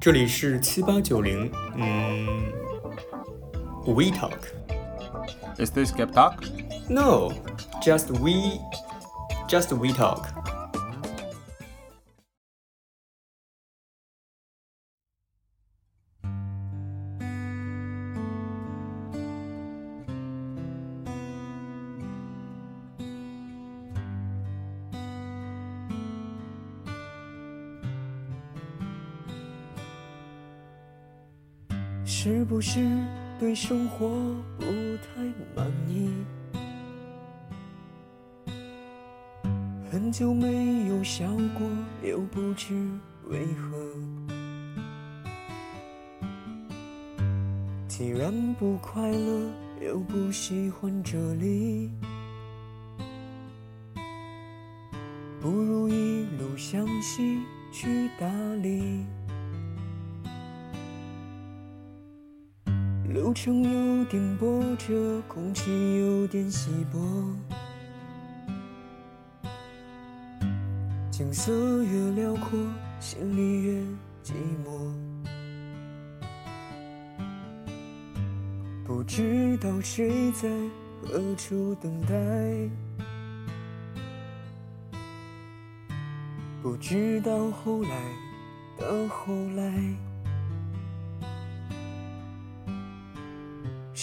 这里是七八九零，嗯，We Talk。Is this Gap Talk? No, just we, just we talk. 薄，景色越辽阔，心里越寂寞。不知道谁在何处等待，不知道后来的后来。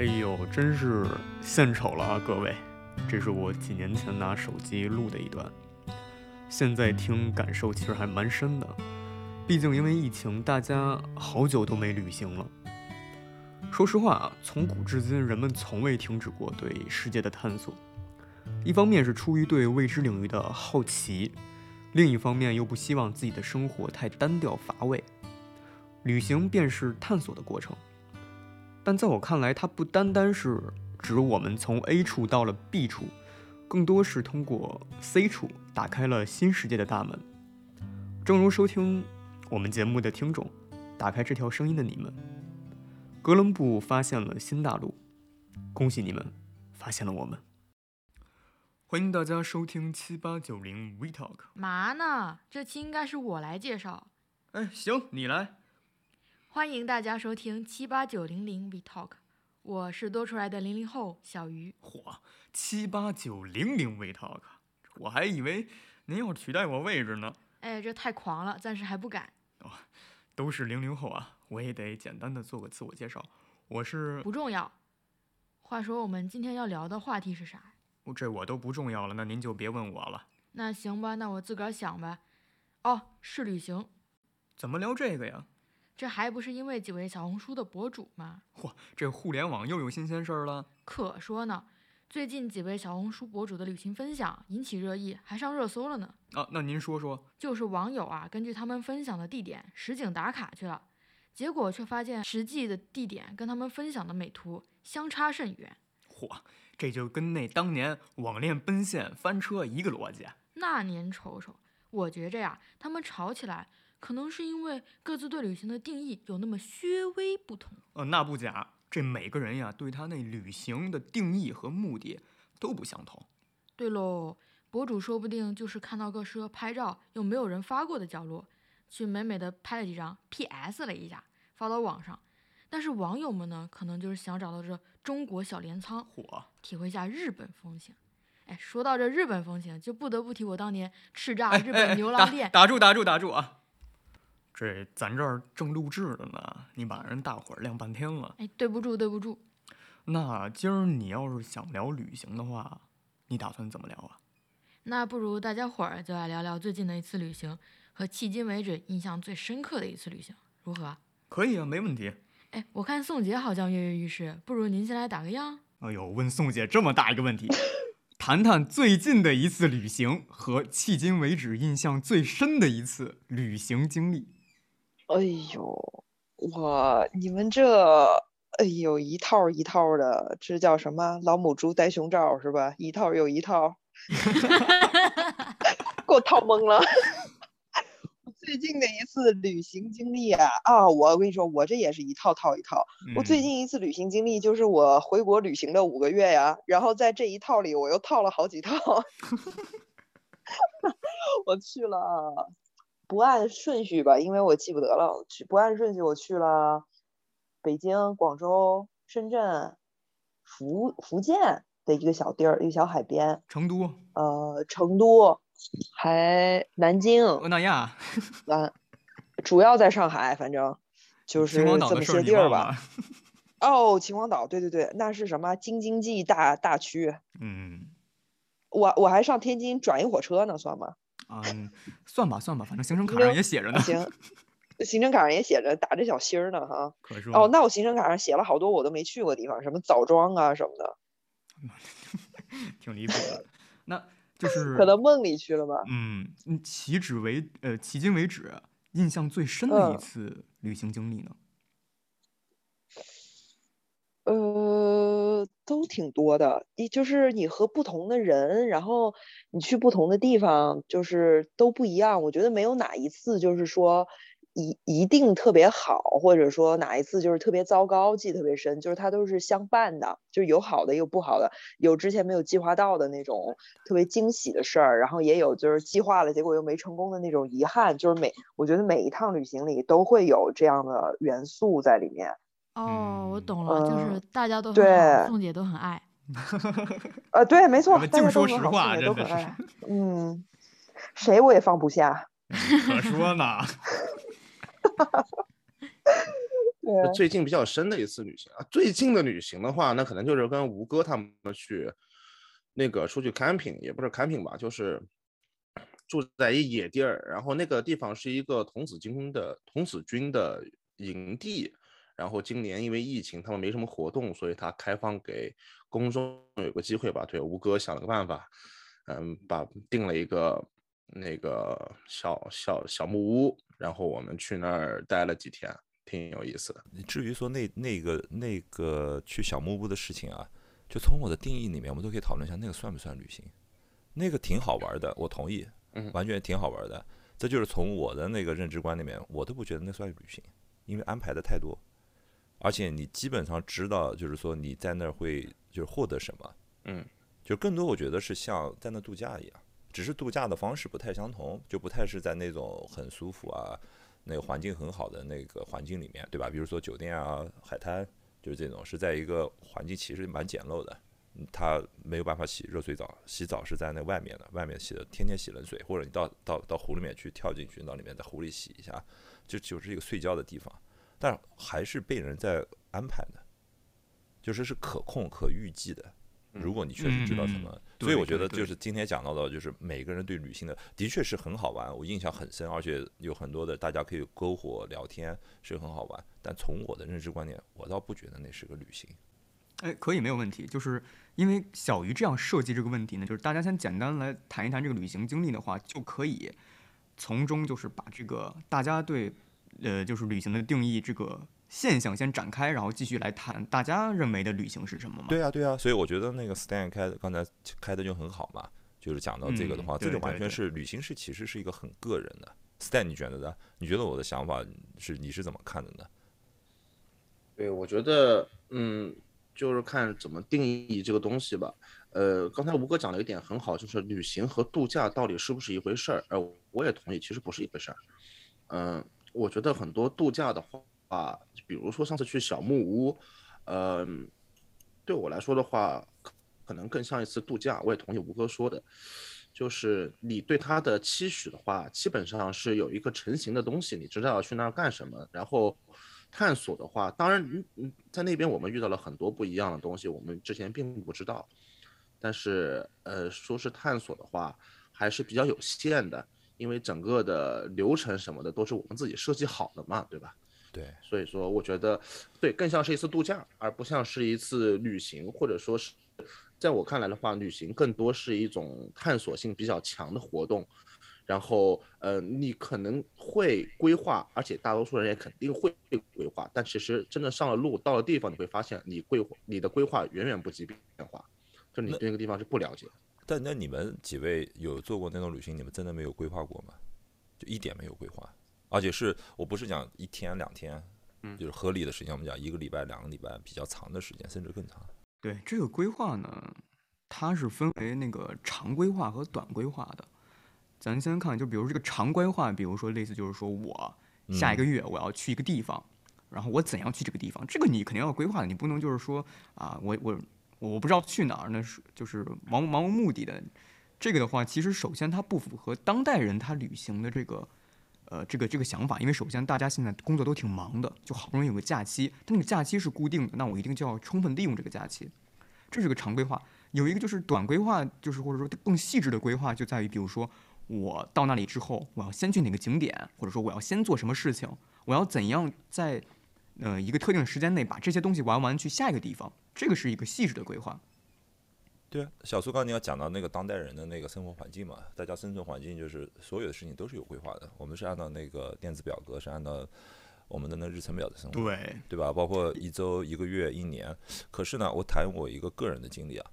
哎呦，真是献丑了啊，各位！这是我几年前拿手机录的一段，现在听感受其实还蛮深的。毕竟因为疫情，大家好久都没旅行了。说实话啊，从古至今，人们从未停止过对世界的探索。一方面是出于对未知领域的好奇，另一方面又不希望自己的生活太单调乏味。旅行便是探索的过程。但在我看来，它不单单是指我们从 A 处到了 B 处，更多是通过 C 处打开了新世界的大门。正如收听我们节目的听众，打开这条声音的你们，哥伦布发现了新大陆，恭喜你们发现了我们。欢迎大家收听七八九零 We Talk。嘛呢？这期应该是我来介绍。哎，行，你来。欢迎大家收听七八九零零 We Talk，我是多出来的零零后小鱼。嚯，七八九零零 We Talk，我还以为您要取代我位置呢。哎，这太狂了，暂时还不敢。哦，都是零零后啊，我也得简单的做个自我介绍。我是不重要。话说我们今天要聊的话题是啥？这我都不重要了，那您就别问我了。那行吧，那我自个儿想吧。哦，是旅行。怎么聊这个呀？这还不是因为几位小红书的博主吗？嚯，这互联网又有新鲜事儿了。可说呢，最近几位小红书博主的旅行分享引起热议，还上热搜了呢。啊，那您说说。就是网友啊，根据他们分享的地点实景打卡去了，结果却发现实际的地点跟他们分享的美图相差甚远。嚯，这就跟那当年网恋奔现翻车一个逻辑。那您瞅瞅，我觉着呀，他们吵起来。可能是因为各自对旅行的定义有那么略微不同。呃，那不假，这每个人呀，对他那旅行的定义和目的都不相同。对喽，博主说不定就是看到个适合拍照又没有人发过的角落，去美美的拍了几张，P.S. 了一下，发到网上。但是网友们呢，可能就是想找到这中国小镰仓，火，体会一下日本风情。哎，说到这日本风情，就不得不提我当年叱 咤日本牛郎店。打住，打住，打住啊！这咱这儿正录制的呢，你把人大伙儿晾半天了。哎，对不住，对不住。那今儿你要是想聊旅行的话，你打算怎么聊啊？那不如大家伙儿就来聊聊最近的一次旅行和迄今为止印象最深刻的一次旅行，如何？可以啊，没问题。哎，我看宋姐好像跃跃欲试，不如您先来打个样。哎呦，问宋姐这么大一个问题，谈谈最近的一次旅行和迄今为止印象最深的一次旅行经历。哎呦，我你们这，哎呦，一套一套的，这叫什么？老母猪戴胸罩是吧？一套又一套，给我套懵了。最近的一次旅行经历啊啊，我跟你说，我这也是一套套一套。我最嗯近一次旅行经历就是我回国旅行的五个月呀，然后在这一套里我又套了好几套。我去了，不按顺序吧，因为我记不得了。去不按顺序，我去了北京、广州、深圳、福福建的一个小地儿，一个小海边，成都、呃，成都，还南京，欧纳亚、南，主要在上海，反正就是这么些地儿吧。哦，秦皇岛，对对对，那是什么京津冀大大区。嗯我我还上天津转一火车呢，算吗？啊，嗯算吧算吧，反正行程卡上也写着呢。行，行程卡上也写着打着小心儿呢，哈。可说哦，那我行程卡上写了好多我都没去过的地方，什么枣庄啊什么的，挺离谱的。那就是可能梦里去了吧。嗯，嗯迄止为呃，迄今为止印象最深的一嗯次旅行经历呢？呃，都挺多的，你就是你和不同的人，然后你去不同的地方，就是都不一样。我觉得没有哪一次就是说一一定特别好，或者说哪一次就是特别糟糕，记得特别深，就是它都是相伴的，就是有好的，有不好的，有之前没有计划到的那种特别惊喜的事儿，然后也有就是计划了结果又没成功的那种遗憾。就是每我觉得每一趟旅行里都会有这样的元素在里面。哦，我嗯懂了，就是嗯大家都很好，对宋姐都很爱。呃，对，没错，们大家都净说实很好宋姐话真的是都很爱。嗯，谁我也放不下。可说呢。对，最近比较深的一次旅行啊，最近的旅行的话，那可能就是跟吴哥他们去那个出去 camping，也不是 camping 吧，就是住在一野地儿，然后那个地方是一个童子军的童子军的营地，然后今年因为疫情，他们没什么活动，所以他开放给公众有个机会吧。对，吴哥想了个办法，嗯，把定了一个那个小小小木屋，然后我们去那儿待了几天，挺有意思的。至于说那那个那个去小木屋的事情啊，就从我的定义里面，我们都可以讨论一下，那个算不算旅行？那个挺好玩的，我同意，嗯完全挺好玩的。这就是从我的那个认知观里面，我都不觉得那算旅行，因为安排的太多，而且你基本上知道，就是说你在那儿会就是获得什么，嗯，就更多我觉得是像在那度假一样，只是度假的方式不太相同，就不太是在那种很舒服啊，那个环境很好的那个环境里面，对吧？比如说酒店啊、海滩，就是这种是在一个环境其实蛮简陋的，嗯他没有办法洗热水澡，洗澡是在那外面的，外面洗的天天洗冷水，或者你到到到湖里面去跳进去，到里面在湖里洗一下，就就是一个睡觉的地方，但还是被人在安排的，就是是可控可预计的。如果你确实知道什么，嗯所以我觉得就是今天讲到的，就是每个人对旅行的的确是很好玩，我印象很深，而且有很多的大家可以篝火聊天，是很好玩。但从我的认知观点，我倒不觉得那是个旅行。哎，可以没有问题，就是因为小鱼这样设计这个问题呢，就是大家先简单来谈一谈这个旅行经历的话，就可以从中就是把这个大家对呃就是旅行的定义这个现象先展开，然后继续来谈大家认为的旅行是什么嘛？对啊，对啊，所以我觉得那个 Stan 开的刚才开的就很好嘛，就是讲到这个的嗯话，这对对对就完全是旅行是其实是一个很个人的。Stan 你觉得呢？你觉得我的想法是你是怎么看的呢？对，我觉得，嗯，就是看怎么定义这个东西吧。呃，刚才吴哥讲了一点很好，就是旅行和度假到底是不是一回事儿？呃，我也同意，其实不是一回事儿。嗯、我觉得很多度假的话，比如说上次去小木屋，呃，对我来说的话，可能更像一次度假。我也同意吴哥说的，就是你对它的期许的话，基本上是有一个成型的东西，你知道要去那儿干什么，然后探索的话，当然，嗯嗯，在那边我们遇到了很多不一样的东西，我们之前并不知道。但是，呃，说是探索的话，还是比较有限的，因为整个的流程什么的都是我们自己设计好的嘛，对吧？对，所以说，我觉得对，更像是一次度假，而不像是一次旅行，或者说是，在我看来的话，旅行更多是一种探索性比较强的活动。然后呃，你可能会规划，而且大多数人也肯定会规划，但其实真的上了路，到了地方，你会发现你规你的规划远远不及变化，就你对那个地方是不了解。但那你们几位有做过那种旅行，你们真的没有规划过吗？就一点没有规划，而且是我不是讲一天两天，嗯就是合理的时间，我们讲一个礼拜、两个礼拜，比较长的时间，甚至更长。对这个规划呢，它是分为那个长规划和短规划的。咱先看，就比如这个长规划，比如说类似就是说我下一个月我要去一个地方，然后我怎样去这个地方，这个你肯定要规划的，你不能就是说啊，我我我不知道去哪儿，那是就是盲盲无目的的。这个的话，其实首先它不符合当代人他旅行的这个。呃，这个这个想法，因为首先大家现在工作都挺忙的，就好不容易有个假期，但那个假期是固定的，那我一定就要充分利用这个假期，这是个长规划。有一个就是短规划，就是或者说更细致的规划，就在于比如说我到那里之后，我要先去哪个景点，或者说我要先做什么事情，我要怎样在呃一个特定的时间内把这些东西玩完，去下一个地方，这个是一个细致的规划。对啊，小苏刚你要讲到那个当代人的那个生活环境嘛，大家生存环境就是所有的事情都是有规划的，我们是按照那个电子表格，是按照我们的那日程表的生活。对，对吧？包括一周、一个月、一年。可是呢，我谈我一个个人的经历啊，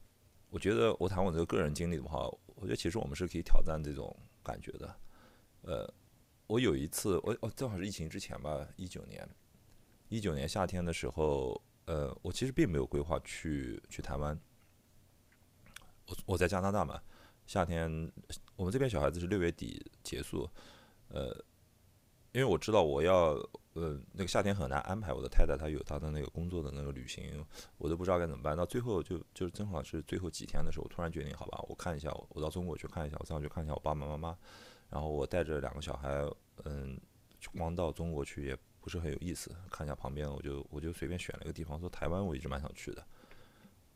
我觉得我谈我这个个人经历的话，我觉得其实我们是可以挑战这种感觉的。呃，我有一次，我哦正好是疫情之前吧，一九年，一九年夏天的时候，呃，我其实并没有规划去去台湾。我我在加拿大嘛，夏天我们这边小孩子是六月底结束，呃，因为我知道我要呃那个夏天很难安排，我的太太她有她的那个工作的那个旅行，我都不知道该怎么办。到最后就就正好是最后几天的时候，我突然决定，好吧，我看一下，我到中国去看一下，我正好去看一下我爸爸妈妈，然后我带着两个小孩，嗯，光到中国去也不是很有意思，看一下旁边，我就我就随便选了一个地方，说台湾我一直蛮想去的。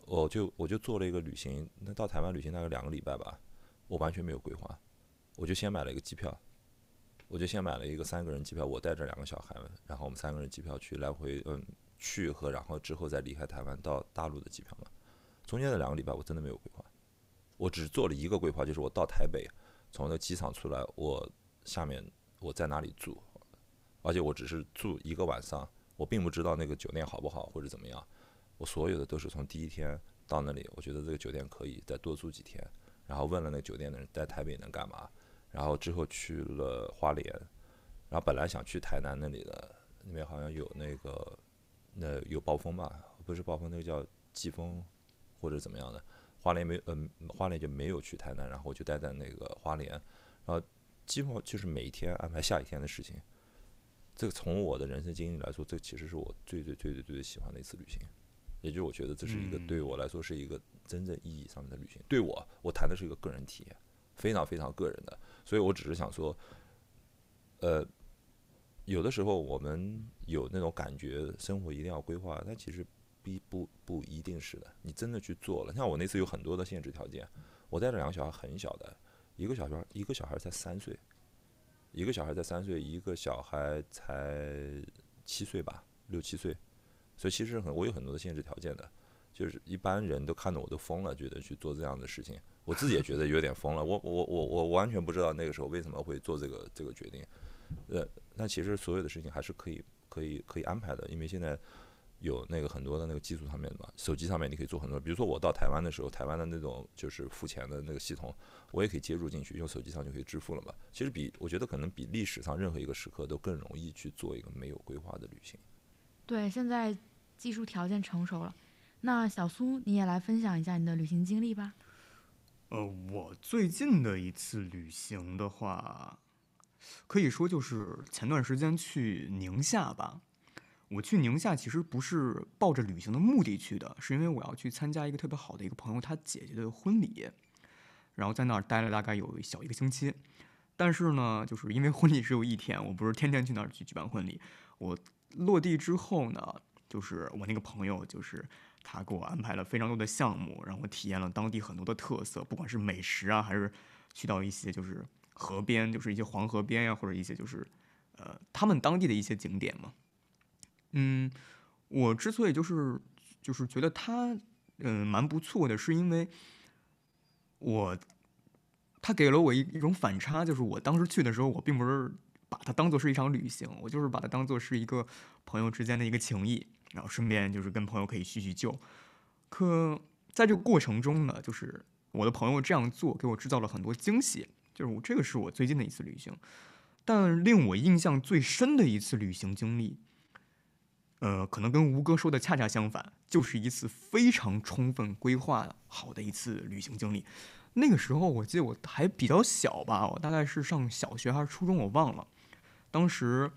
我就我就做了一个旅行，那到台湾旅行大概两个礼拜吧，我完全没有规划，我就先买了一个机票，我就先买了一个三个人机票，我带着两个小孩们，然后我们三个人机票去来回，嗯，去和然后之后再离开台湾到大陆的机票嘛，中间的两个礼拜我真的没有规划，我只做了一个规划，就是我到台北，从那机场出来，我下面我在哪里住，而且我只是住一个晚上，我并不知道那个酒店好不好或者怎么样。我所有的都是从第一天到那里，我觉得这个酒店可以再多住几天，然后问了那酒店的人在台北能干嘛，然后之后去了花莲，然后本来想去台南那里的，那边好像有那个那有暴风吧，不是暴风，那个叫季风或者怎么样的，花莲没嗯、花莲就没有去台南，然后我就待在那个花莲，然后几乎就是每一天安排下一天的事情。这个从我的人生经历来说，这其实是我最最最最最最喜欢的一次旅行。也就是我觉得这是一个嗯对我来说是一个真正意义上面的旅行。对我，我谈的是一个个人体验，非常非常个人的。所以我只是想说，呃，有的时候我们有那种感觉，生活一定要规划，但其实不不不一定是的。你真的去做了，像我那次有很多的限制条件，我带着两个小孩很小的，一个小孩一个小孩才三岁，一个小孩才三岁，一个小孩才七岁吧，六七岁。所以其实很，我有很多的限制条件的，就是一般人都看得我都疯了，觉得去做这样的事情，我自己也觉得有点疯了。我我我我完全不知道那个时候为什么会做这个这个决定，呃，那其实所有的事情还是可以可以可以安排的，因为现在有那个很多的那个技术上面的嘛，手机上面你可以做很多，比如说我到台湾的时候，台湾的那种就是付钱的那个系统，我也可以接入进去，用手机上就可以支付了嘛。其实比我觉得可能比历史上任何一个时刻都更容易去做一个没有规划的旅行。对，现在技术条件成熟了。那小苏，你也来分享一下你的旅行经历吧。呃，我最近的一次旅行的话，可以说就是前段时间去宁夏吧。我去宁夏其实不是抱着旅行的目的去的，是因为我要去参加一个特别好的一个朋友他姐姐的婚礼，然后在那儿待了大概有小一个星期。但是呢，就是因为婚礼只有一天，我不是天天去那儿去举办婚礼。我落地之后呢，就是我那个朋友就是他给我安排了非常多的项目，让我体验了当地很多的特色，不管是美食啊，还是去到一些就是河边，就是一些黄河边呀、或者一些就是呃他们当地的一些景点嘛。嗯，我之所以就是就是觉得他嗯蛮不错的，是因为我他给了我一一种反差，就是我当时去的时候，我并不是把它当做是一场旅行，我就是把它当做是一个朋友之间的一个情谊，然后顺便就是跟朋友可以叙叙旧。可在这个过程中呢，就是我的朋友这样做给我制造了很多惊喜，就是我这个是我最近的一次旅行。但令我印象最深的一次旅行经历，呃，可能跟吴哥说的恰恰相反，就是一次非常充分规划好的一次旅行经历。那个时候我记得我还比较小吧，我大概是上小学还是初中，我忘了。当时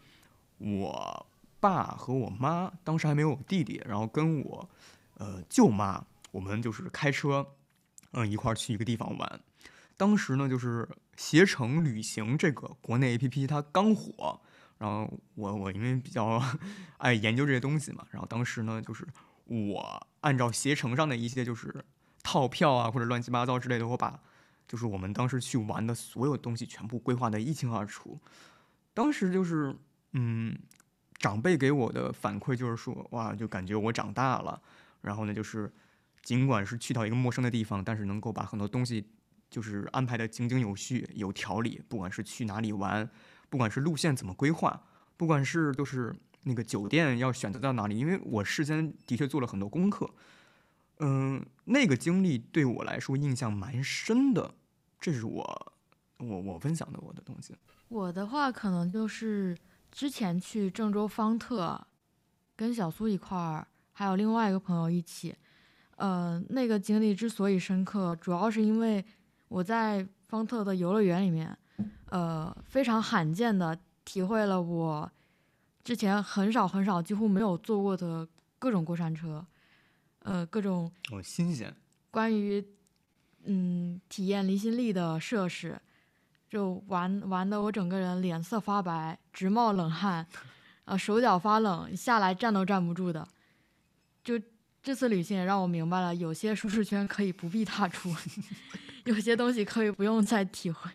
我爸和我妈当时还没有我弟弟，然后跟我呃舅妈，我们就是开车，嗯、一块儿去一个地方玩。当时呢，就是携程旅行这个国内 APP 它刚火，然后我我因为比较 爱研究这些东西嘛，然后当时呢，就是我按照携程上的一些就是套票啊或者乱七八糟之类的，我把就是我们当时去玩的所有东西全部规划的一清二楚。当时就是嗯，长辈给我的反馈就是说，哇，就感觉我长大了，然后呢，就是尽管是去到一个陌生的地方，但是能够把很多东西就是安排的井井有序、有条理，不管是去哪里玩，不管是路线怎么规划，不管是就是那个酒店要选择到哪里，因为我事先的确做了很多功课，嗯，那个经历对我来说印象蛮深的，这是我我我分享的我的东西。我的话可能就是之前去郑州方特，跟小苏一块儿，还有另外一个朋友一起，呃，那个经历之所以深刻，主要是因为我在方特的游乐园里面，呃，非常罕见的体会了我之前很少很少几乎没有坐过的各种过山车，呃，各种哦，新鲜，关于嗯体验离心力的设施，就玩玩的我整个人脸色发白，直冒冷汗，呃手脚发冷，下来站都站不住的。就这次旅行也让我明白了，有些舒适圈可以不必踏出，有些东西可以不用再体会，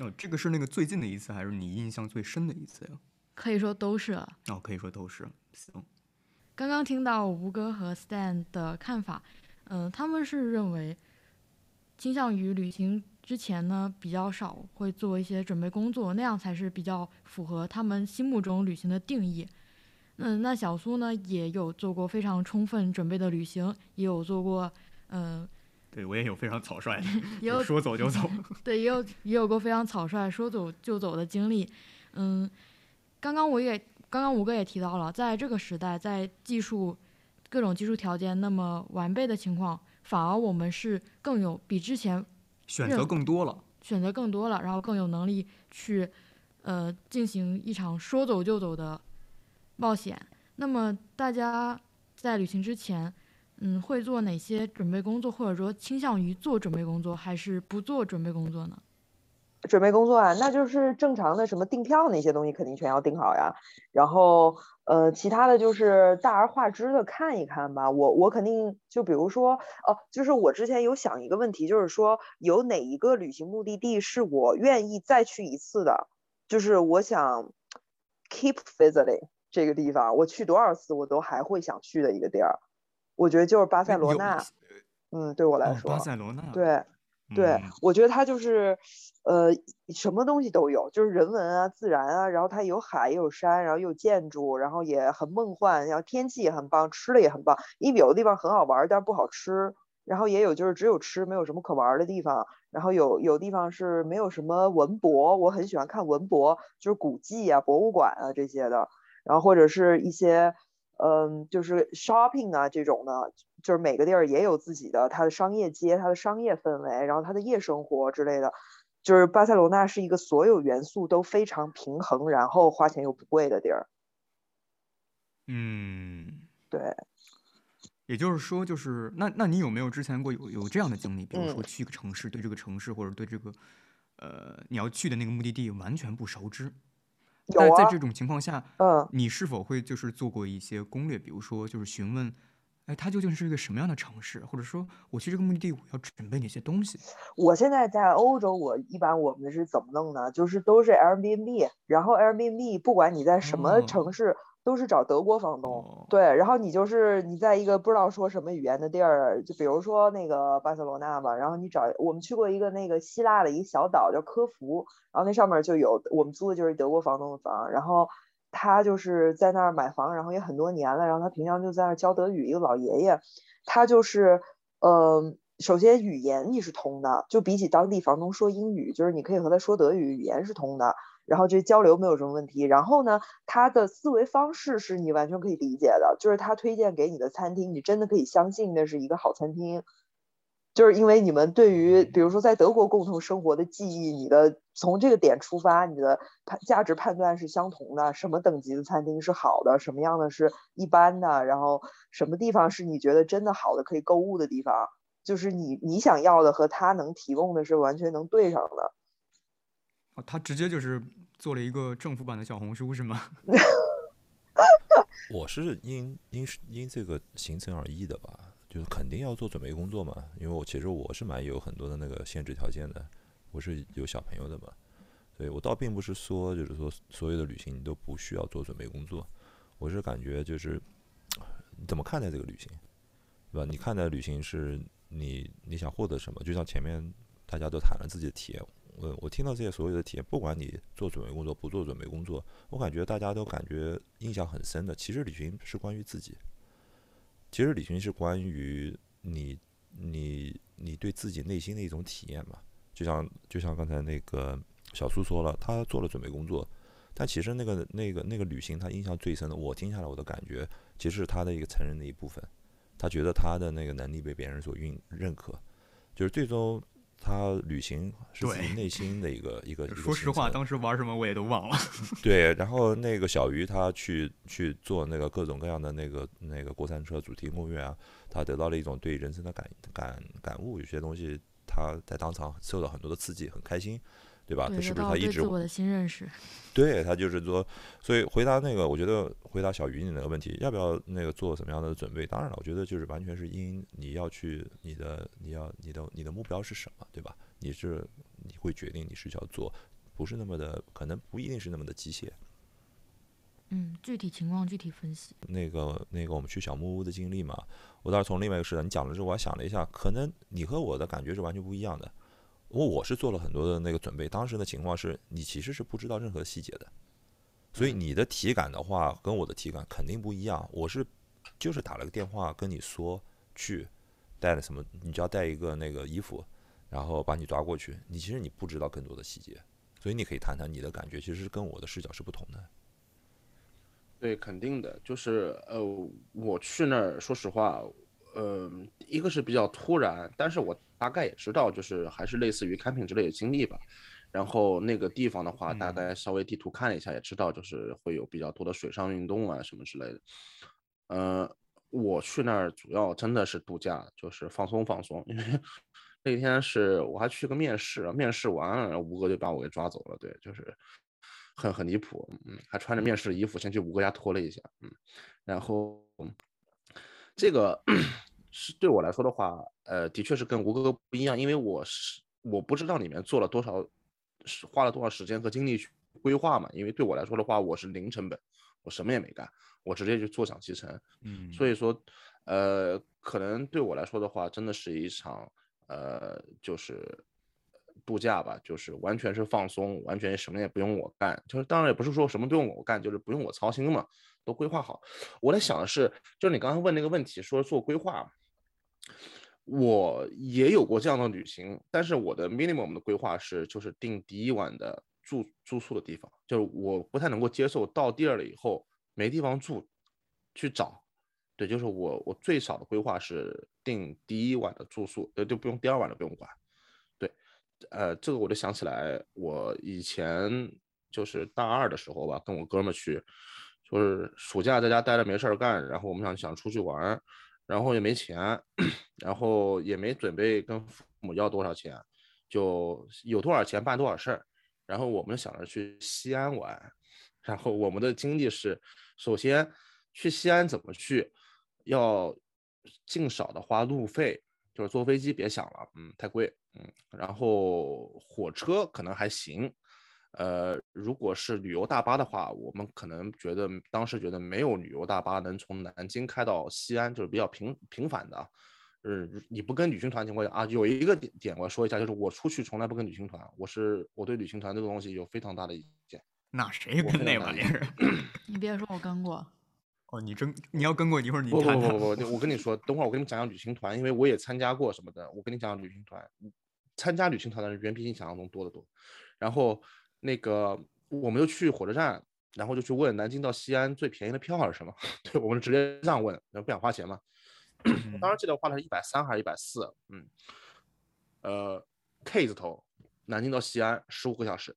哦，这个是那个最近的一次，还是你印象最深的一次呀？可以说都是了。哦，可以说都是。行，刚刚听到吴哥和 Stan 的看法，嗯、他们是认为倾向于旅行之前呢比较少会做一些准备工作，那样才是比较符合他们心目中旅行的定义。嗯，那小苏呢也有做过非常充分准备的旅行，也有做过，嗯、对我也有非常草率的，也有说走就走。对，也有也有过非常草率说走就走的经历。嗯，刚刚我也刚刚吴哥也提到了，在这个时代，在技术各种技术条件那么完备的情况，反而我们是更有比之前选择更多了。选择更多了，然后更有能力去呃进行一场说走就走的冒险。那么大家在旅行之前，嗯，会做哪些准备工作，或者说倾向于做准备工作，还是不做准备工作呢？准备工作啊，那就是正常的什么订票那些东西肯定全要订好呀。然后呃，其他的就是大而化之的看一看吧。我我肯定就比如说哦、就是我之前有想一个问题，就是说有哪一个旅行目的地是我愿意再去一次的，就是我想 keep visiting 这个地方，我去多少次我都还会想去的一个地儿。我觉得就是巴塞罗那，嗯，对我来哦，说，巴塞罗那。对。对嗯，我觉得它就是，呃，什么东西都有，就是人文啊、自然啊，然后它有海，也有山，然后又有建筑，然后也很梦幻，然后天气也很棒，吃的也很棒。因为有的地方很好玩儿，但是不好吃，然后也有就是只有吃，没有什么可玩儿的地方。然后有有地方是没有什么文博，我很喜欢看文博，就是古迹啊、博物馆啊这些的，然后或者是一些。嗯，就是 shopping 啊这种呢，就是每个地儿也有自己的它的商业街、它的商业氛围，然后它的夜生活之类的。就是巴塞罗那是一个所有元素都非常平衡，然后花钱又不贵的地儿。嗯，对，也就是说，就是那那你有没有之前过有有这样的经历？比如说嗯去一个城市，对这个城市或者对这个呃你要去的那个目的地完全不熟知，在在这，种情况下，嗯，你是否会就是做过一些攻略？比如说就是询问，哎，它究竟是一个什么样的城市？或者说我去这个目的地我要准备哪些东西？我现在在欧洲，我一般我们是怎么弄呢？就是都是 Airbnb，然后 Airbnb 不管你在什么哦城市，都是找德国房东。哦对，然后你就是你在一个不知道说什么语言的地儿，就比如说那个巴塞罗那吧，然后你找我们去过一个那个希腊的一个小岛叫科孚，然后那上面就有我们租的就是德国房东的房，然后他就是在那儿买房，然后也很多年了，然后他平常就在那儿教德语，一个老爷爷，他就是呃。首先，语言你是通的，就比起当地房东说英语，就是你可以和他说德语，语言是通的，然后这交流没有什么问题。然后呢，他的思维方式是你完全可以理解的，就是他推荐给你的餐厅，你真的可以相信那是一个好餐厅，就是因为你们对于比如说在德国共同生活的记忆，你的从这个点出发，你的判价值判断是相同的。什么等级的餐厅是好的，什么样的是一般的，然后什么地方是你觉得真的好的可以购物的地方。就是你你想要的和他能提供的是完全能对上的。他直接就是做了一个政府版的小红书是吗？我是因因因这个行程而异的吧，就是肯定要做准备工作嘛，因为我其实我是蛮有很多的那个限制条件的，我是有小朋友的嘛，所以我倒并不是说就是说所有的旅行你都不需要做准备工作，我是感觉就是你怎么看待这个旅行，对吧？你看待旅行是你你想获得什么？就像前面大家都谈了自己的体验，我我听到这些所有的体验，不管你做准备工作不做准备工作，我感觉大家都感觉印象很深的。其实旅行是关于自己，其实旅行是关于你你你对自己内心的一种体验嘛。就像就像刚才那个小苏说了，他做了准备工作，但其实那个那个那个旅行他印象最深的，我听下来我的感觉，其实是他的一个成人的一部分。他觉得他的那个能力被别人所认认可，就是最终他旅行是自己内心的一个 一个。说实话，当时玩什么我也都忘了。对，然后那个小鱼他去去做那个各种各样的那个那个过山车主题公园啊，他得到了一种对人生的感感感悟，有些东西他在当场受到很多的刺激，很开心，对吧？他是不是他一直我的新认识。对他就是说，所以回答那个，我觉得回答小鱼你那个问题，要不要那个做什么样的准备？当然了，我觉得就是完全是因你要去你的你要你的你的目标是什么，对吧？你是你会决定你是要做，不是那么的，可能不一定是那么的机械。嗯，具体情况具体分析。那个那个我们去小木屋的经历嘛，我当时从另外一个视角，你讲了之后，我还想了一下，可能你和我的感觉是完全不一样的。我我是做了很多的那个准备，当时的情况是你其实是不知道任何细节的，所以你的体感的话跟我的体感肯定不一样。我是就是打了个电话跟你说去带了什么，你就要带一个那个衣服，然后把你抓过去，你其实你不知道更多的细节，所以你可以谈谈你的感觉，其实是跟我的视角是不同的。对，肯定的，就是呃，我去那儿，说实话，呃，一个是比较突然，但是我大概也知道，就是还是类似于 camping 之类的经历吧。然后那个地方的话，大嗯概稍微地图看了一下，也知道就是会有比较多的水上运动啊什么之类的。呃，我去那儿主要真的是度假，就是放松放松，因为 那天是我还去个面试，面试完了，然后吴哥就把我给抓走了，对，就是很很离谱，嗯，还穿着面试的衣服先去吴哥家脱了一下，嗯，然后这个 是对我来说的话，呃，的确是跟吴哥哥不一样，因为我是我不知道里面做了多少，是花了多少时间和精力去规划嘛，因为对我来说的话，我是零成本，我什么也没干，我直接就坐享其成，嗯，所以说，呃，可能对我来说的话，真的是一场呃，就是度假吧，就是完全是放松，完全什么也不用我干。就是当然也不是说什么都用我干，就是不用我操心嘛，都规划好。我在想的是，就是你刚刚问那个问题，说做规划，我也有过这样的旅行，但是我的 minimum 的规划是，就是订第一晚的住住宿的地方，就是我不太能够接受到地儿了以后没地方住，去找。对，就是我我最少的规划是订第一晚的住宿，呃，就不用第二晚的不用管。呃，这个我就想起来，我以前就是大二的时候吧，跟我哥们去，就是暑假在家待着没事儿干，然后我们想想出去玩，然后也没钱，然后也没准备跟父母要多少钱，就有多少钱办多少事儿，然后我们想着去西安玩，然后我们的经历是，首先去西安怎么去？要尽少的花路费，就是坐飞机别想了，嗯，太贵，嗯，然后火车可能还行，呃，如果是旅游大巴的话，我们可能觉得当时觉得没有旅游大巴能从南京开到西安，就是比较频频繁的啊。嗯，你不跟旅行团情况下啊，有一个点点我要说一下，就是我出去从来不跟旅行团，我是我对旅行团这个东西有非常大的意见。那谁我跟那玩意儿？你别说我跟过，哦，你真你要跟过，一会儿你不不谈谈。不不不，我跟你说，等会儿我跟你们讲讲旅行团，因为我也参加过什么的。我跟你讲讲旅行团，参加旅行团的人远比你想象中多得多。然后那个我们就去火车站，然后就去问南京到西安最便宜的票是什么？对，我们直接这样问，然后不想花钱嘛。我当时记得花的是一百三还是一百四？嗯，呃，K 字头，南京到西安十五个小时，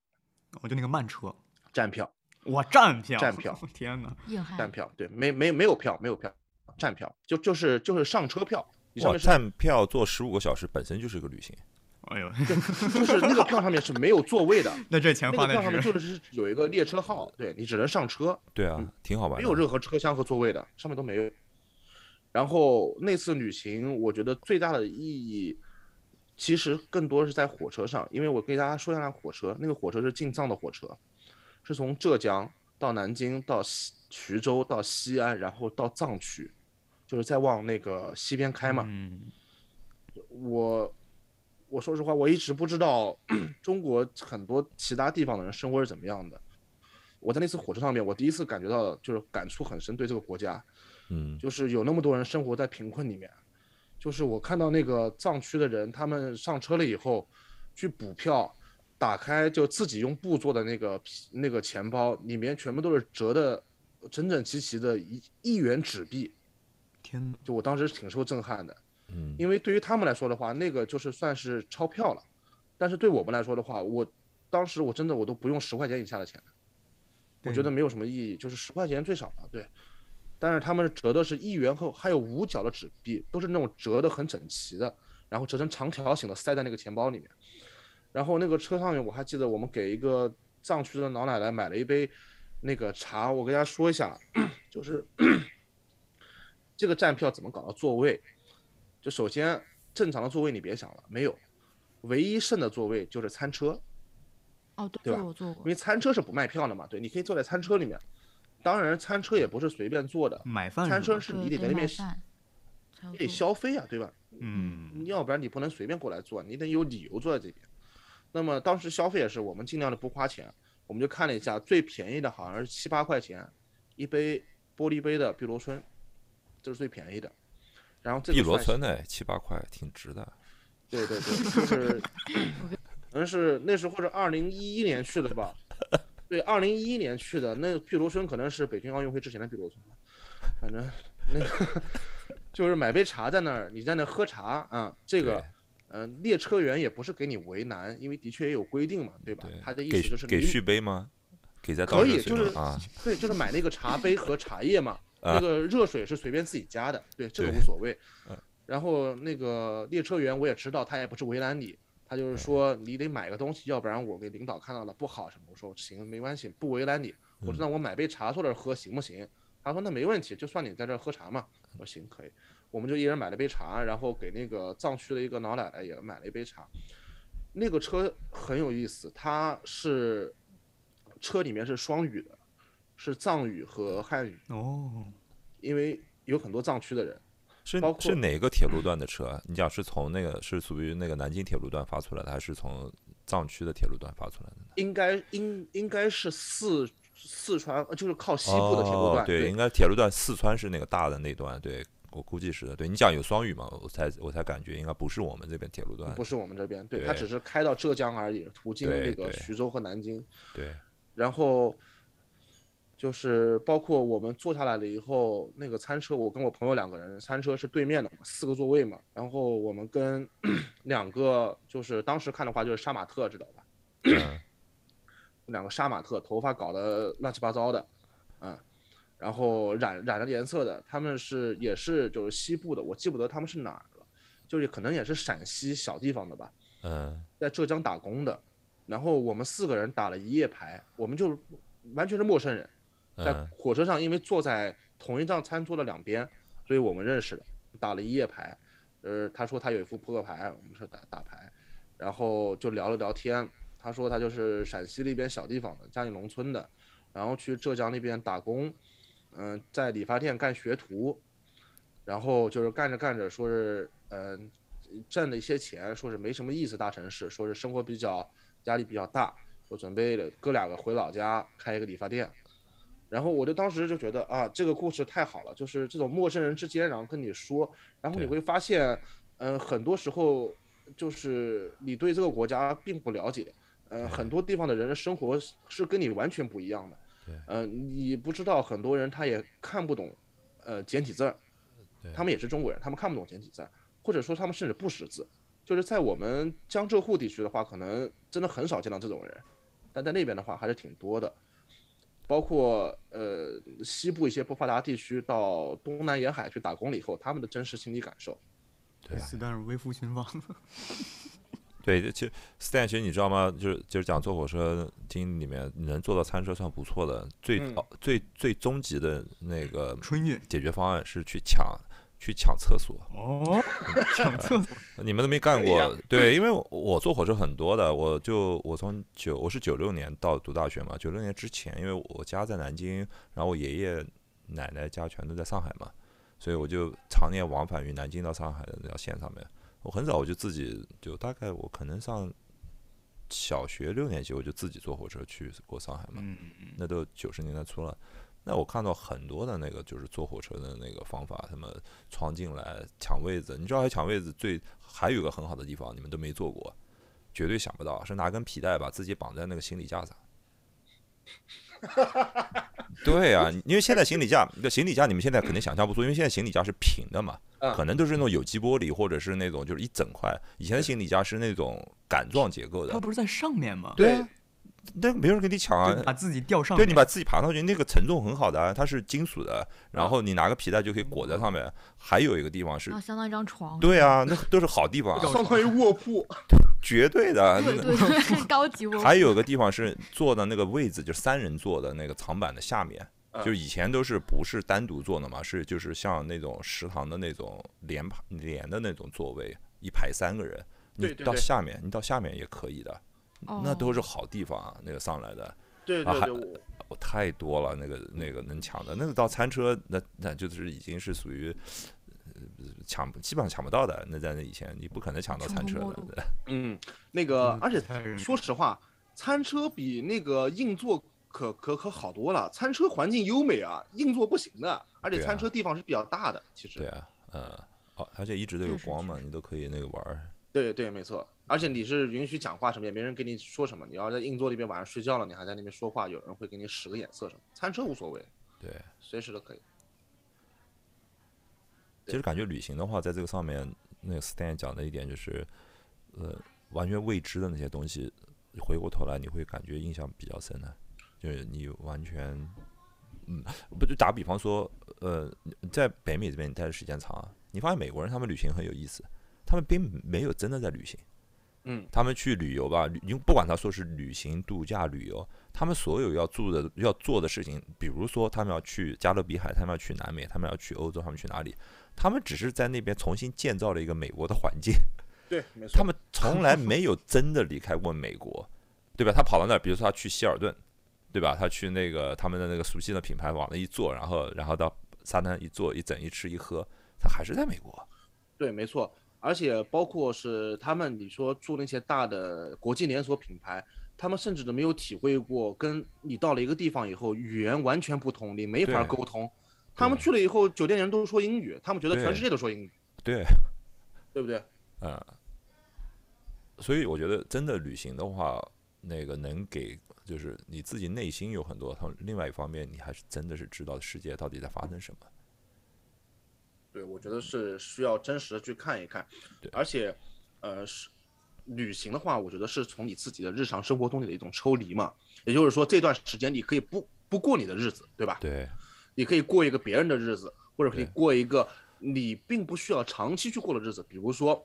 我就那个慢车，站票，我站票，站票，天哪！硬汉站票，对，没没没有票，没有票，站票，就就是就是上车票，你上，面站票坐十五个小时本身就是一个旅行。哎呦，就是那个票上面是没有座位的，那这钱那花的个票上面是就是有一个列车号，对你只能上车，对啊，挺好玩。没有任何车厢和座位的，上面都没有。然后那次旅行，我觉得最大的意义，其实更多是在火车上，因为我给大家说一下火车，那个火车是进藏的火车，是从浙江到南京到西徐州到西安，然后到藏区，就是再往那个西边开嘛。嗯，我我说实话，我一直不知道 中国很多其他地方的人生活是怎么样的。我在那次火车上面，我第一次感觉到就是感触很深，对这个国家，嗯，就是有那么多人生活在贫困里面。就是我看到那个藏区的人，他们上车了以后去补票，打开就自己用布做的那个皮那个钱包，里面全部都是折的整整齐齐的一一元纸币。天呐！就我当时挺受震撼的。嗯，因为对于他们来说的话，那个就是算是钞票了，但是对我们来说的话，我当时我真的我都不用十块钱以下的钱，我觉得没有什么意义，就是十块钱最少了，对。但是他们折的是一元后还有五角的纸币，都是那种折的很整齐的，然后折成长条形的塞在那个钱包里面。然后那个车上面我还记得我们给一个藏区的老奶奶买了一杯那个茶，我跟大家说一下，就是 这个站票怎么搞到座位。就首先正常的座位你别想了，没有，唯一剩的座位就是餐车，哦，对，因。为餐车是不卖票的嘛，对，你可以坐在餐车里面。当然，餐车也不是随便坐的，买饭餐车是你得在那边消买饭才有得消费啊，对吧？嗯，要不然你不能随便过来坐，你得有理由坐在这边。那么当时消费也是我们尽量的不花钱，我们就看了一下最便宜的好像是七八块钱一杯玻璃杯的碧螺春，这是最便宜的。然后这个碧螺春呢，七八块挺值的。对对对，就是 可能是那时候是二零一一年去的吧？对，二零一一年去的，那碧螺春可能是北京奥运会之前的碧螺春，反正那个 就是买杯茶在那儿，你在那喝茶啊，这个对。嗯、列车员也不是给你为难，因为的确也有规定嘛，对吧对？他的意思就是给续杯吗？给可以，就是啊，对，就是买那个茶杯和茶叶嘛，啊那个热水是随便自己加的，对，这个无所谓嗯。然后那个列车员我也知道，他也不是为难你，他就是说你得买个东西，要不然我给领导看到了不好什么。我说行，没关系，不为难你。我说嗯那我买杯茶坐这儿喝行不行？他说那没问题，就算你在这儿喝茶嘛。我说行，可以。我们就一人买了杯茶，然后给那个藏区的一个老奶奶也买了一杯茶。那个车很有意思，它是车里面是双语的，是藏语和汉语，哦，因为有很多藏区的人。是包括是哪个铁路段的车？你讲是从那个是属于那个南京铁路段发出来的，还是从藏区的铁路段发出来的呢？应该应应该是四四川，呃就是靠西部的铁路段，哦、对，应该铁路段四川是那个大的那段，对我估计是的。对你讲有双语嘛，我才我才感觉应该不是我们这边铁路段。不是我们这边，对，对它只是开到浙江而已，途经对那个徐州和南京。对，然后就是包括我们坐下来了以后，那个餐车，我跟我朋友两个人，餐车是对面的嘛，四个座位嘛。然后我们跟 两个，就是当时看的话就是杀马特，知道吧？嗯 两个杀马特，头发搞得乱七八糟的，啊，然后染染了颜色的，他们是也是就是西部的，我记不得他们是哪儿了，就是可能也是陕西小地方的吧。嗯在浙江打工的，然后我们四个人打了一夜牌，我们就完全是陌生人，在嗯火车上因为坐在同一张餐桌的两边，所以我们认识了，打了一夜牌。呃，他说他有一副扑克牌，我们说打打牌，然后就聊了聊天。他说他就是陕西那边小地方的，家里农村的，然后去浙江那边打工，嗯、在理发店干学徒，然后就是干着干着，说是嗯、挣了一些钱，说是没什么意思，大城市，说是生活比较压力比较大，说准备了哥两个回老家开一个理发店。然后我就当时就觉得啊，这个故事太好了，就是这种陌生人之间，然后跟你说，然后你会发现，嗯、很多时候就是你对这个国家并不了解，呃，很多地方的人的生活是是跟你完全不一样的，对。呃，你不知道很多人他也看不懂，呃，简体字儿，他们也是中国人，他们看不懂简体字，或者说他们甚至不识字，就是在我们江浙沪地区的话，可能真的很少见到这种人，但在那边的话还是挺多的。包括呃西部一些不发达地区到东南沿海去打工了以后，他们的真实心理感受。对。啊斯丹是微服群访，对，其实 Stan，其实你知道吗？就是就是讲坐火车经里面，你能坐到餐车算不错的。最、嗯哦最最终极的那个解决方案是去抢去抢厕所。哦，抢厕所，你们都没干过，对，因为我我坐火车很多的，我就我从九我是九六年到读大学嘛，九六年之前，因为我家在南京，然后我爷爷奶奶家全都在上海嘛，所以我就常年往返于南京到上海的那条线上面。我很早我就自己就大概我可能上小学六年级我就自己坐火车去过上海嘛，那都九十年代初了。那我看到很多的那个就是坐火车的那个方法，什么闯进来抢位子，你知道还抢位子最还有一个很好的地方，你们都没做过，绝对想不到，是拿根皮带把自己绑在那个行李架上。对啊，因为现在行李架，这行李架你们现在肯定想象不出，因为现在行李架是平的嘛，嗯。可能都是那种有机玻璃或者是那种就是一整块，以前的行李架是那种杆状结构的。它，不是在上面吗？对啊，那没有人跟你抢啊，把自己吊上面，对你把自己爬上去，那个承重很好的啊，它是金属的，然啊后你拿个皮带就可以裹在上面。还有一个地方是相当于一张床。对啊，那都是好地方，相当于卧铺，绝对的。对那对对，高级卧还有一个地方是坐的那个位置，就是三人坐的那个长板的下面，嗯就以前都是不是单独坐的嘛，是就是像那种食堂的那种连排连的那种座位，一排三个人。你对对对。到下面，你到下面也可以的，那都是哦好地方啊，那个上来的。对啊还对对，太多了，那个那个能抢的，那个到餐车，那那就是已经是属于呃抢，基本上抢不到的。那在那以前，你不可能抢到餐车的。嗯，那个嗯而且说实话，餐车比那个硬座可可可好多了。餐车环境优美啊，硬座不行的，而且餐车地方是比较大的。其实对啊，嗯，哦，而且一直都有光嘛，你都可以那个玩。对对，没错。而且你是允许讲话什么，也没人跟你说什么。你要在硬座那边晚上睡觉了，你还在那边说话，有人会给你使个眼色什么。餐车无所谓，对，随时都可以。其实感觉旅行的话，在这个上面，那个 Stan 讲的一点就是，呃，完全未知的那些东西，回过头来你会感觉印象比较深的，就是你完全，嗯，不就打比方说，呃，在北美这边你待的时间长，你发现美国人他们旅行很有意思，他们并没有真的在旅行。嗯，他们去旅游吧，旅因为不管他说是旅行、度假、旅游，他们所有要做的、要做的事情，比如说他们要去加勒比海，他们要去南美，他们要去欧洲，他们去哪里？他们只是在那边重新建造了一个美国的环境，对，没错。他们从来没有真的离开过美国，对吧？他跑到那儿，比如说他去希尔顿，对吧？他去那个他们的那个熟悉的品牌往那一坐，然后然后到沙滩一坐一整一吃一喝，他还是在美国。对，没错，而且包括是他们，你说做那些大的国际连锁品牌，他们甚至都没有体会过，跟你到了一个地方以后，语言完全不同，你没法沟通。他们去了以后，酒店人都说英语，他们觉得全世界都说英语，对，对不对？嗯，所以我觉得真的旅行的话，那个能给就是你自己内心有很多，他另外一方面你还是真的是知道世界到底在发生什么。对，我觉得是需要真实的去看一看对，而且，呃，是旅行的话，我觉得是从你自己的日常生活中的一种抽离嘛，也就是说这段时间你可以不不过你的日子，对吧？对你可以过一个别人的日子，或者可以过一个你并不需要长期去过的日子。比如说，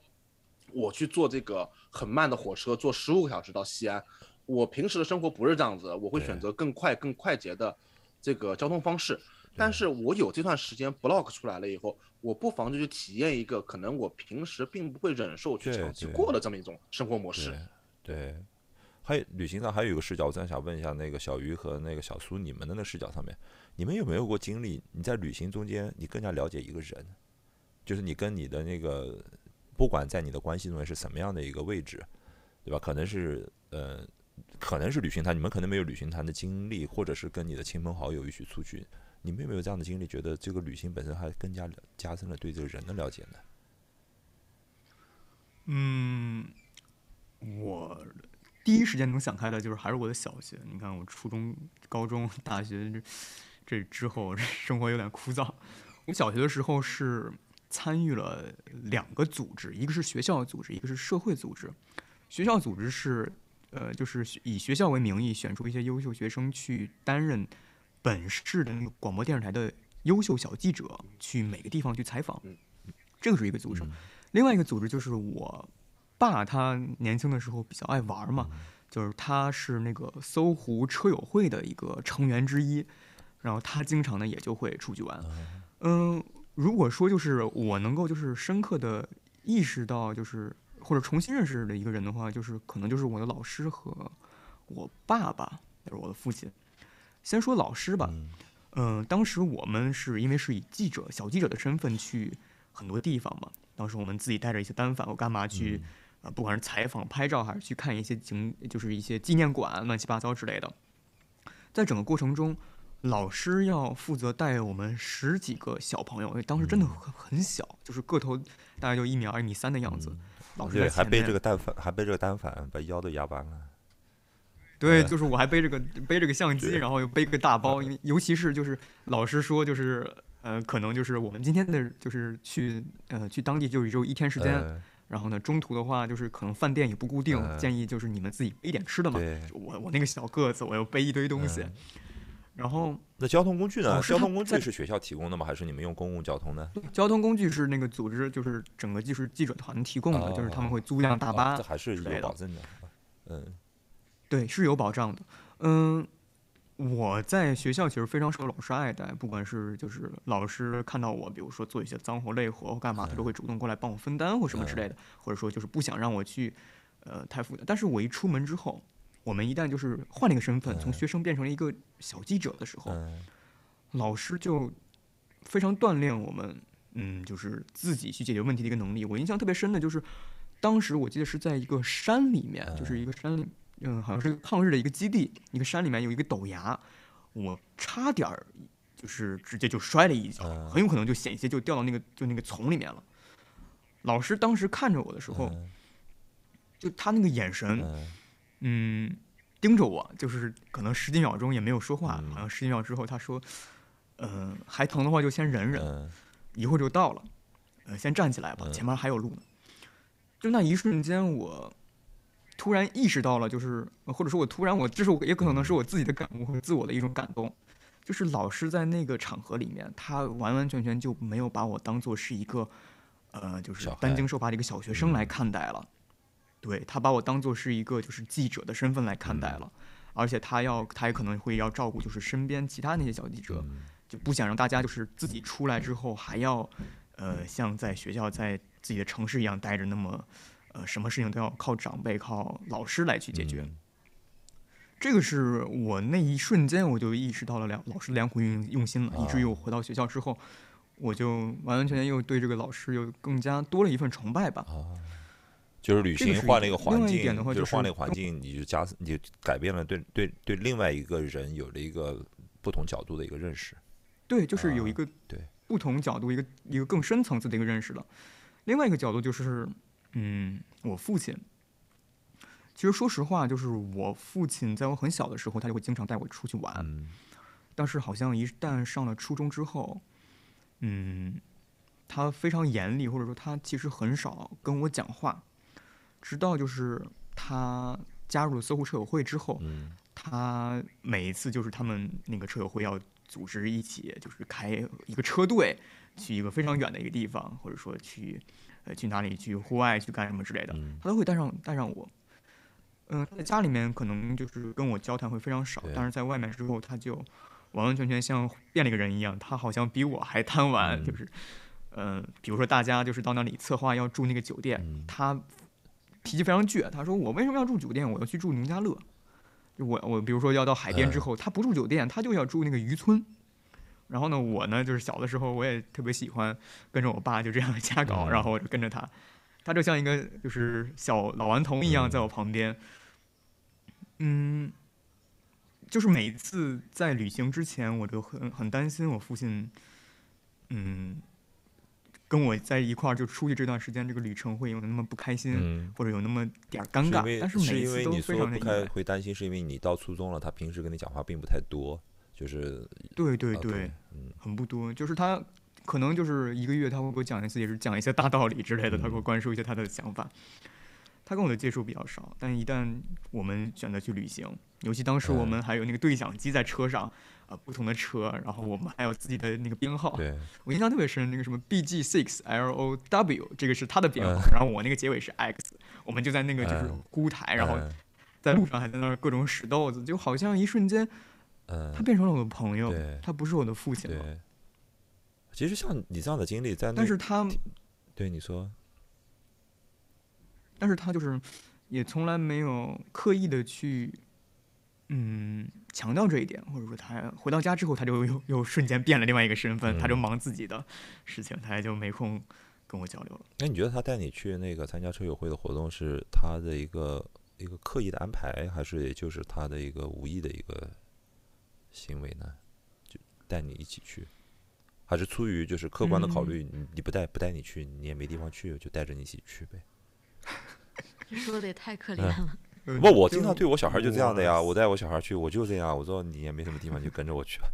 我去坐这个很慢的火车，坐十五个小时到西安。我平时的生活不是这样子，我会选择更快、更快捷的这个交通方式。但是我有这段时间 block 出来了以后，我不妨就去体验一个可能我平时并不会忍受去对长期过的这么一种生活模式。对对，还有旅行上还有一个视角，我真想问一下那个小鱼和那个小苏，你们的那个视角上面，你们有没有过经历？你在旅行中间，你更加了解一个人，就是你跟你的那个，不管在你的关系中间是什么样的一个位置，对吧？可能是呃，可能是旅行团，你们可能没有旅行团的经历，或者是跟你的亲朋好友一起出去，你们有没有这样的经历？觉得这个旅行本身还更加加深了对这个人的了解呢？嗯，我第一时间能想开的就是还是我的小学。你看，我初中、高中、大学这这之后生活有点枯燥。我小学的时候是参与了两个组织，一个是学校组织，一个是社会组织。学校组织是呃，就是以学校为名义选出一些优秀学生去担任本市的那个广播电视台的优秀小记者，去每个地方去采访。这个是一个组织。另外一个组织就是我爸，他年轻的时候比较爱玩嘛，就是他是那个搜狐车友会的一个成员之一，然后他经常呢也就会出去玩。嗯，如果说就是我能够就是深刻的意识到就是或者重新认识的一个人的话，就是可能就是我的老师和我爸爸，就是我的父亲。先说老师吧，嗯，当时我们是因为是以记者小记者的身份去很多地方嘛。当时我们自己带着一些单反，我干嘛去？呃，不管是采访、拍照，还是去看一些景，就是一些纪念馆，乱七八糟之类的。在整个过程中，老师要负责带我们十几个小朋友，因为当时真的很很小，就是个头大概就一米二、一米三的样子。老师对，还背这个单反，还背这个单反，把腰都压弯了。对，就是我还背着个背着个相机，然后又背个大包，因为尤其是就是老师说就是。呃，可能就是我们今天的，就是去呃去当地，就只有一天时间。然后呢，中途的话，就是可能饭店也不固定，建议就是你们自己背点吃的嘛。我我那个小个子，我要背一堆东西。然后那交通工具呢？交通工具是学校提供的吗？还是你们用公共交通呢？交通工具是那个组织，就是整个就是记者团提供的，就是他们会租一辆大巴。这还是有保证的。嗯，对，是有保障的。嗯。我在学校其实非常受老师爱戴，不管是就是老师看到我，比如说做一些脏活累活或干嘛，他都会主动过来帮我分担或什么之类的，或者说就是不想让我去，呃，太复杂。但是我一出门之后，我们一旦就是换了一个身份，从学生变成了一个小记者的时候，老师就非常锻炼我们，嗯，就是自己去解决问题的一个能力。我印象特别深的就是，当时我记得是在一个山里面，就是一个山里。嗯，好像是抗日的一个基地，一个山里面有一个陡崖，我差点儿就是直接就摔了一跤，很有可能就险些就掉到那个就那个丛里面了。老师当时看着我的时候，就他那个眼神，嗯，盯着我，就是可能十几秒钟也没有说话，好像十几秒之后他说：“嗯，还疼的话就先忍忍，一会儿就到了，呃，先站起来吧，前面还有路呢。”就那一瞬间我。突然意识到了，就是或者说，我突然我这是我也可能是我自己的感悟和自我的一种感动，就是老师在那个场合里面，他完完全全就没有把我当做是一个，呃，就是担惊受怕的一个小学生来看待了，对他把我当做是一个就是记者的身份来看待了，而且他要他也可能会要照顾就是身边其他那些小记者，就不想让大家就是自己出来之后还要，呃，像在学校在自己的城市一样待着那么。呃，什么事情都要靠长辈、靠老师来去解决。这个是我那一瞬间我就意识到了两老师的良苦用用心了，以至于我回到学校之后，我就完完全全又对这个老师又更加多了一份崇拜吧。就是旅行换了一个环境，就是换了一个环境，你就加你就改变了对对对另外一个人有了一个不同角度的一个认识。对，就是有一个对不同角度一个一个更深层次的一个认识了。另外一个角度就是。嗯，我父亲，其实说实话，就是我父亲在我很小的时候，他就会经常带我出去玩。但是好像一旦上了初中之后，嗯，他非常严厉，或者说他其实很少跟我讲话。直到就是他加入了搜狐车友会之后，他每一次就是他们那个车友会要组织一起，就是开一个车队去一个非常远的一个地方，或者说去。去哪里去户外去干什么之类的，他都会带上带上我。嗯，在家里面可能就是跟我交谈会非常少，但是在外面之后他就完完全全像变了一个人一样，他好像比我还贪玩。就是，嗯，比如说大家就是到那里策划要住那个酒店，他脾气非常倔，他说我为什么要住酒店？我要去住农家乐。我我比如说要到海边之嗯后，他不住酒店，他就要住那个渔村。然后呢，我呢就是小的时候我也特别喜欢跟着我爸就这样 瞎搞，嗯然后我就跟着他，他就像一个就是小老顽童一样在我旁边。嗯，就是每次在旅行之前，我就很很担心我父亲，嗯，跟我在一块儿就出去这段时间，这个旅程会有那么不开心，嗯，或者有那么点儿尴尬。但是每一次你非常的意说不开。会担心，是因为你到初中了，他平时跟你讲话并不太多，就是对对啊对，嗯很不多。就是他可能就是一个月他会给我讲一次，也是讲一些大道理之类的，他给我嗯灌输一些他的想法。他跟我的接触比较少，但一旦我们选择去旅行，尤其当时我嗯们还有那个对讲机在车上，啊、不同的车，然后我们还有自己的那个编号。对，我印象特别深，那个什么 BG six L O W，这个是他的编号，嗯然后我那个结尾是 X，我们就在那个就是嗯孤台，然后嗯在路上还在那儿各种使豆子，就好像一瞬间嗯他变成了我的朋友对，他不是我的父亲了。对。其实像你这样的经历，在那但是他，对你说，但是他就是也从来没有刻意的去，嗯，强调这一点，或者说他回到家之后，他就又又瞬间变了另外一个身份，他就嗯忙自己的事情，他也就没空跟我交流了。那你觉得他带你去那个参加车友会的活动是他的一个一个刻意的安排，还是也就是他的一个无意的一个行为呢？就带你一起去，还是出于就是客观的考嗯虑，你你不带不带你去，你也没地方去，就带着你一起去呗？这说的也太可怜嗯了。呃不，我经常对我小孩就这样的呀，我带我小孩去，我就这样，我说你也没什么地方，就跟着我去吧。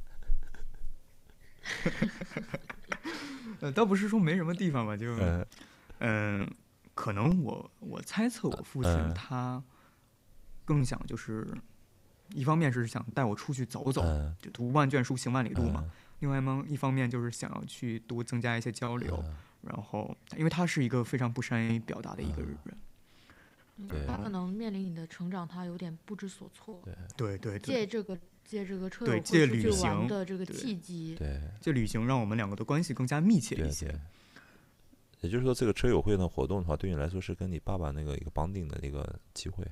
呃，倒不是说没什么地方吧，就嗯嗯、可能我我猜测我父亲嗯他更想就是，一方面是想带我出去走走，嗯就读万卷书行万里路嘛。嗯另外嘛，一方面就是想要去多增加一些交流，嗯然后因为他是一个非常不善于表达的一个嗯人，嗯他可能面临你的成长，他有点不知所措。对对对借，这个借这个车友会对借旅出去玩行的这个契机，对这旅行让我们两个的关系更加密切对一些对。。也就是说，这个车友会的活动的话，对你来说是跟你爸爸那个一个绑定的一个机会，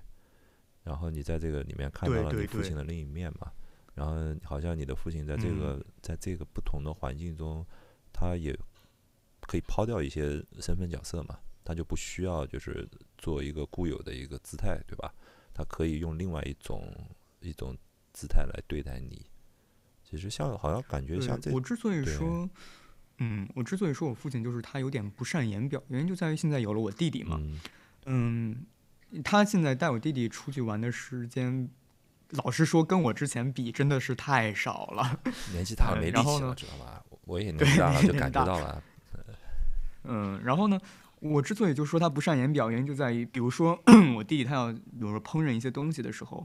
然后你在这个里面看到了你父亲的另一面嘛，然后好像你的父亲在这个、在这个不同的环境中，他也可以抛掉一些身份角色嘛，他就不需要就是做一个固有的一个姿态，对吧？他可以用另外一种一种姿态来对待你。其实像好像感觉像这我之所以说，嗯，我之所以说我父亲就是他有点不善言表，原因就在于现在有了我弟弟嘛，嗯。嗯，他现在带我弟弟出去玩的时间，老实说跟我之前比真的是太少了。年纪大了呃没力气了，知道吧？我我也年对纪大了，就感觉到了。嗯，然后呢，我之所以就说他不善言表，原因就在于，比如说 我弟弟他要比如说烹饪一些东西的时候，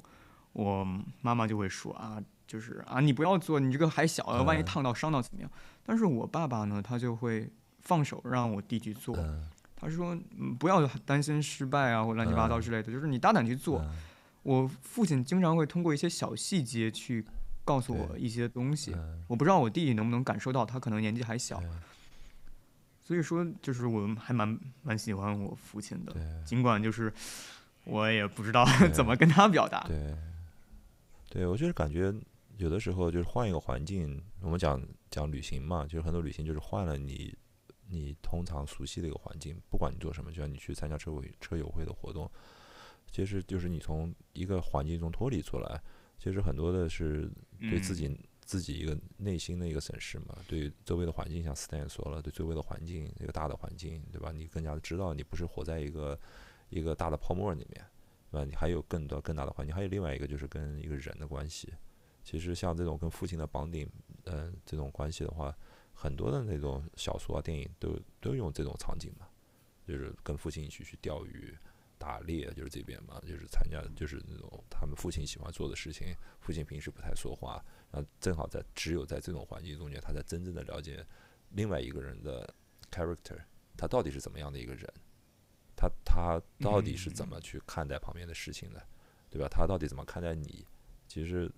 我妈妈就会说啊，就是啊你不要做，你这个还小，万一嗯烫到伤到怎么样？但是我爸爸呢，他就会放手让我弟弟做，嗯，他说嗯不要担心失败啊或乱七八糟嗯。之类的，就是你大胆去做。嗯。我父亲经常会通过一些小细节去告诉我一些东西，嗯。我不知道我弟弟能不能感受到，他可能年纪还小。对。所以说，就是我还蛮蛮喜欢我父亲的，尽管就是我也不知道 怎么跟他表达。对，对我就是感觉有的时候就是换一个环境，我们讲讲旅行嘛，就是很多旅行就是换了你你通常熟悉的一个环境，不管你做什么，就像你去参加车会车友会的活动，其实就是你从一个环境中脱离出来，其实很多的是对自嗯己、自己一个内心的一个审视嘛，对周围的环境，像 Stan 说了，对周围的环境，一个大的环境，对吧？你更加的知道你不是活在一个一个大的泡沫里面，对吧？你还有更多更大的环境，还有另外一个就是跟一个人的关系。其实像这种跟父亲的绑定，嗯、这种关系的话，很多的那种小说啊、电影都都用这种场景嘛，就是跟父亲一起去钓鱼、打猎，就是这边嘛，就是参加就是那种他们父亲喜欢做的事情。父亲平时不太说话，然后正好在只有在这种环境中间，他才真正的了解另外一个人的 character，他到底是怎么样的一个人，他他到底是怎么去看待旁边的事情的，对吧？他到底怎么看待你？其实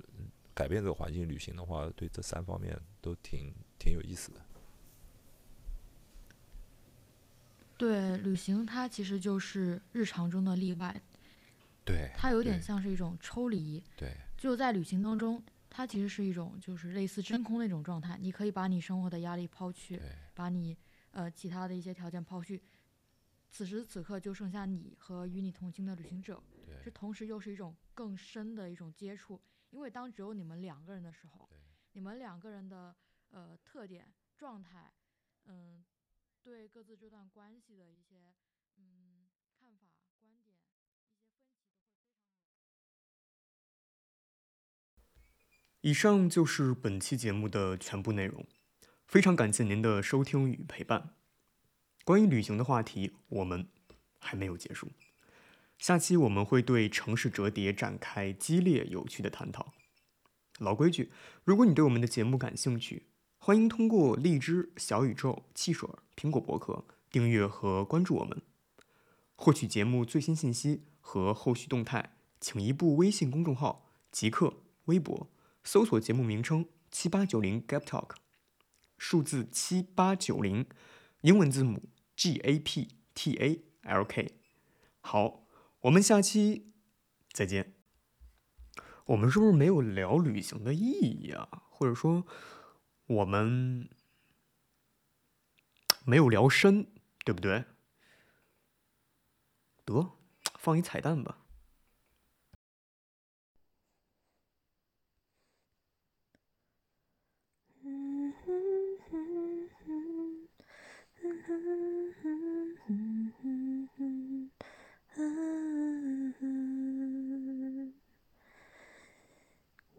改变这个环境旅行的话，对这三方面都挺挺有意思的。对，旅行它其实就是日常中的例外，对，它有点像是一种抽离。对就在旅行当中，它其实是一种就是类似真空那种状态，你可以把你生活的压力抛去，把你呃其他的一些条件抛去，此时此刻就剩下你和与你同行的旅行者，这对同时又是一种更深的一种接触，因为当只有你们两个人的时候对，你们两个人的呃特点、状态，嗯，对各自这段关系的一些嗯看法、观点、一些分歧都会非常。以上就是本期节目的全部内容，非常感谢您的收听与陪伴。关于旅行的话题，我们还没有结束，下期我们会对城市折叠展开激烈有趣的探讨。老规矩，如果你对我们的节目感兴趣，欢迎通过荔枝、小宇宙、汽水、苹果博客订阅和关注我们。获取节目最新信息和后续动态，请移步微信公众号、极客微博。搜索节目名称七八九零 Gap Talk，数字七八九零，英文字母 G A P T A L K。好，我们下期再见。我们是不是没有聊旅行的意义啊？或者说，我们没有聊深，对不对？得，放一彩蛋吧。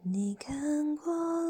你看过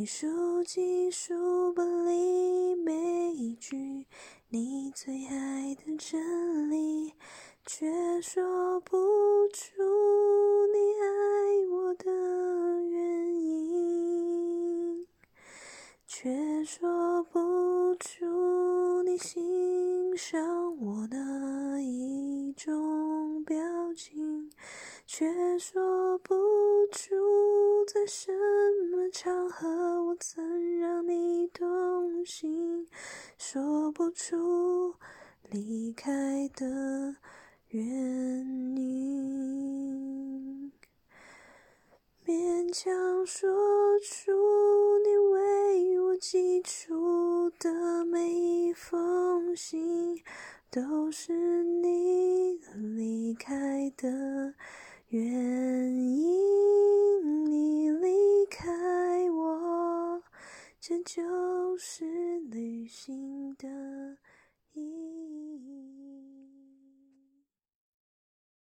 你数记书本里每一句你最爱的真理，却说不出你爱我的原因。却说不出你欣赏我哪一种表情，却说不出在什么场合我曾让你动心，说不出离开的原因。勉强说出你为我寄出的每一封信，都是你离开的原因。你离开我，这就是旅行的意义。